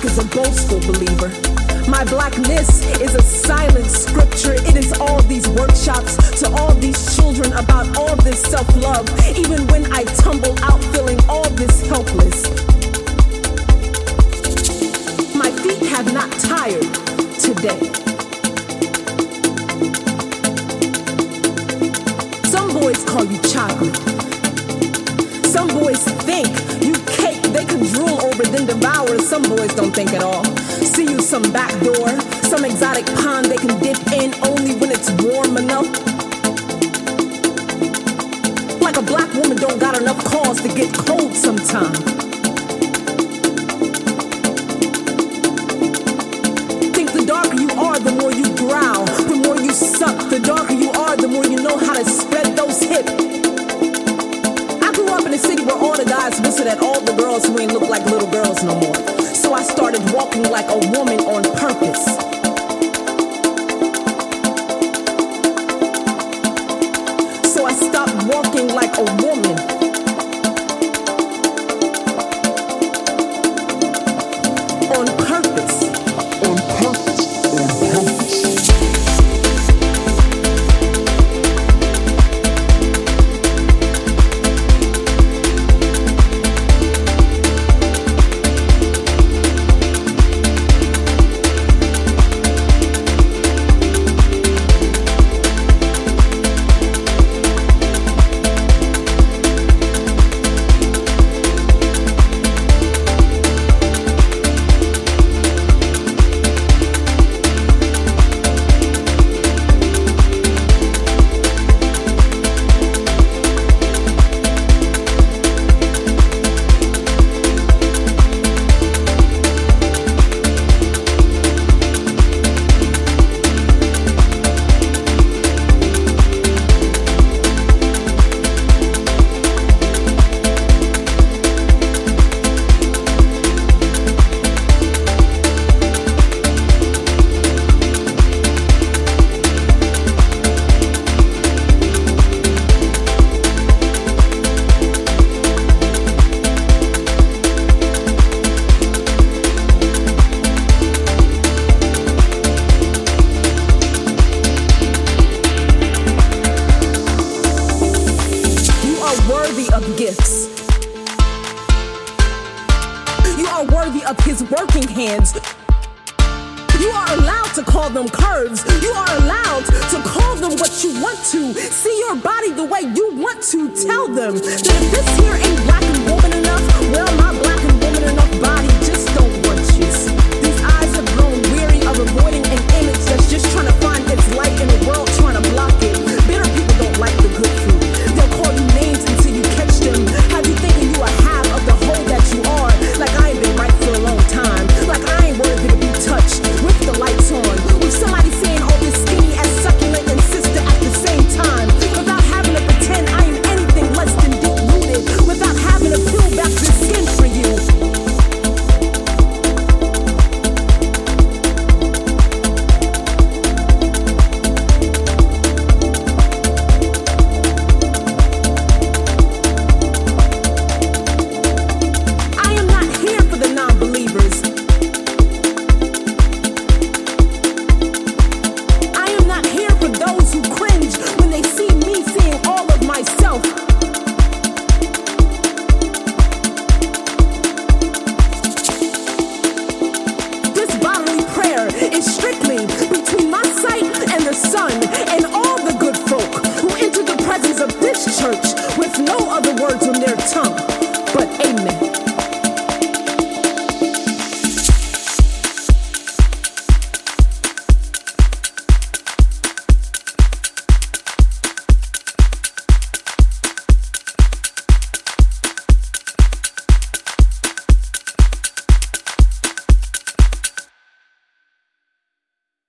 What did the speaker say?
black is a boastful believer. My blackness is a silent scripture. It is all these workshops to all these children about all this self love, even when I tumble out feeling all this helpless. My feet have not tired today. Some boys call you chocolate. Devour. Some boys don't think at all. See you some back door, some exotic pond they can dip in only when it's warm enough. Like a black woman don't got enough cause to get cold sometime. Think the darker you are, the more you growl, the more you suck. The darker you are, the more you know how to spread those hips. I grew up in a city where all the guys whistled at all the girls who ain't no more. So I started walking like a woman on purpose. So I stopped walking like a woman. Are worthy of his working hands. You are allowed to call them curves. You are allowed to call them what you want to. See your body the way you want to. Tell them that if this here ain't enough. with no other words on their tongue.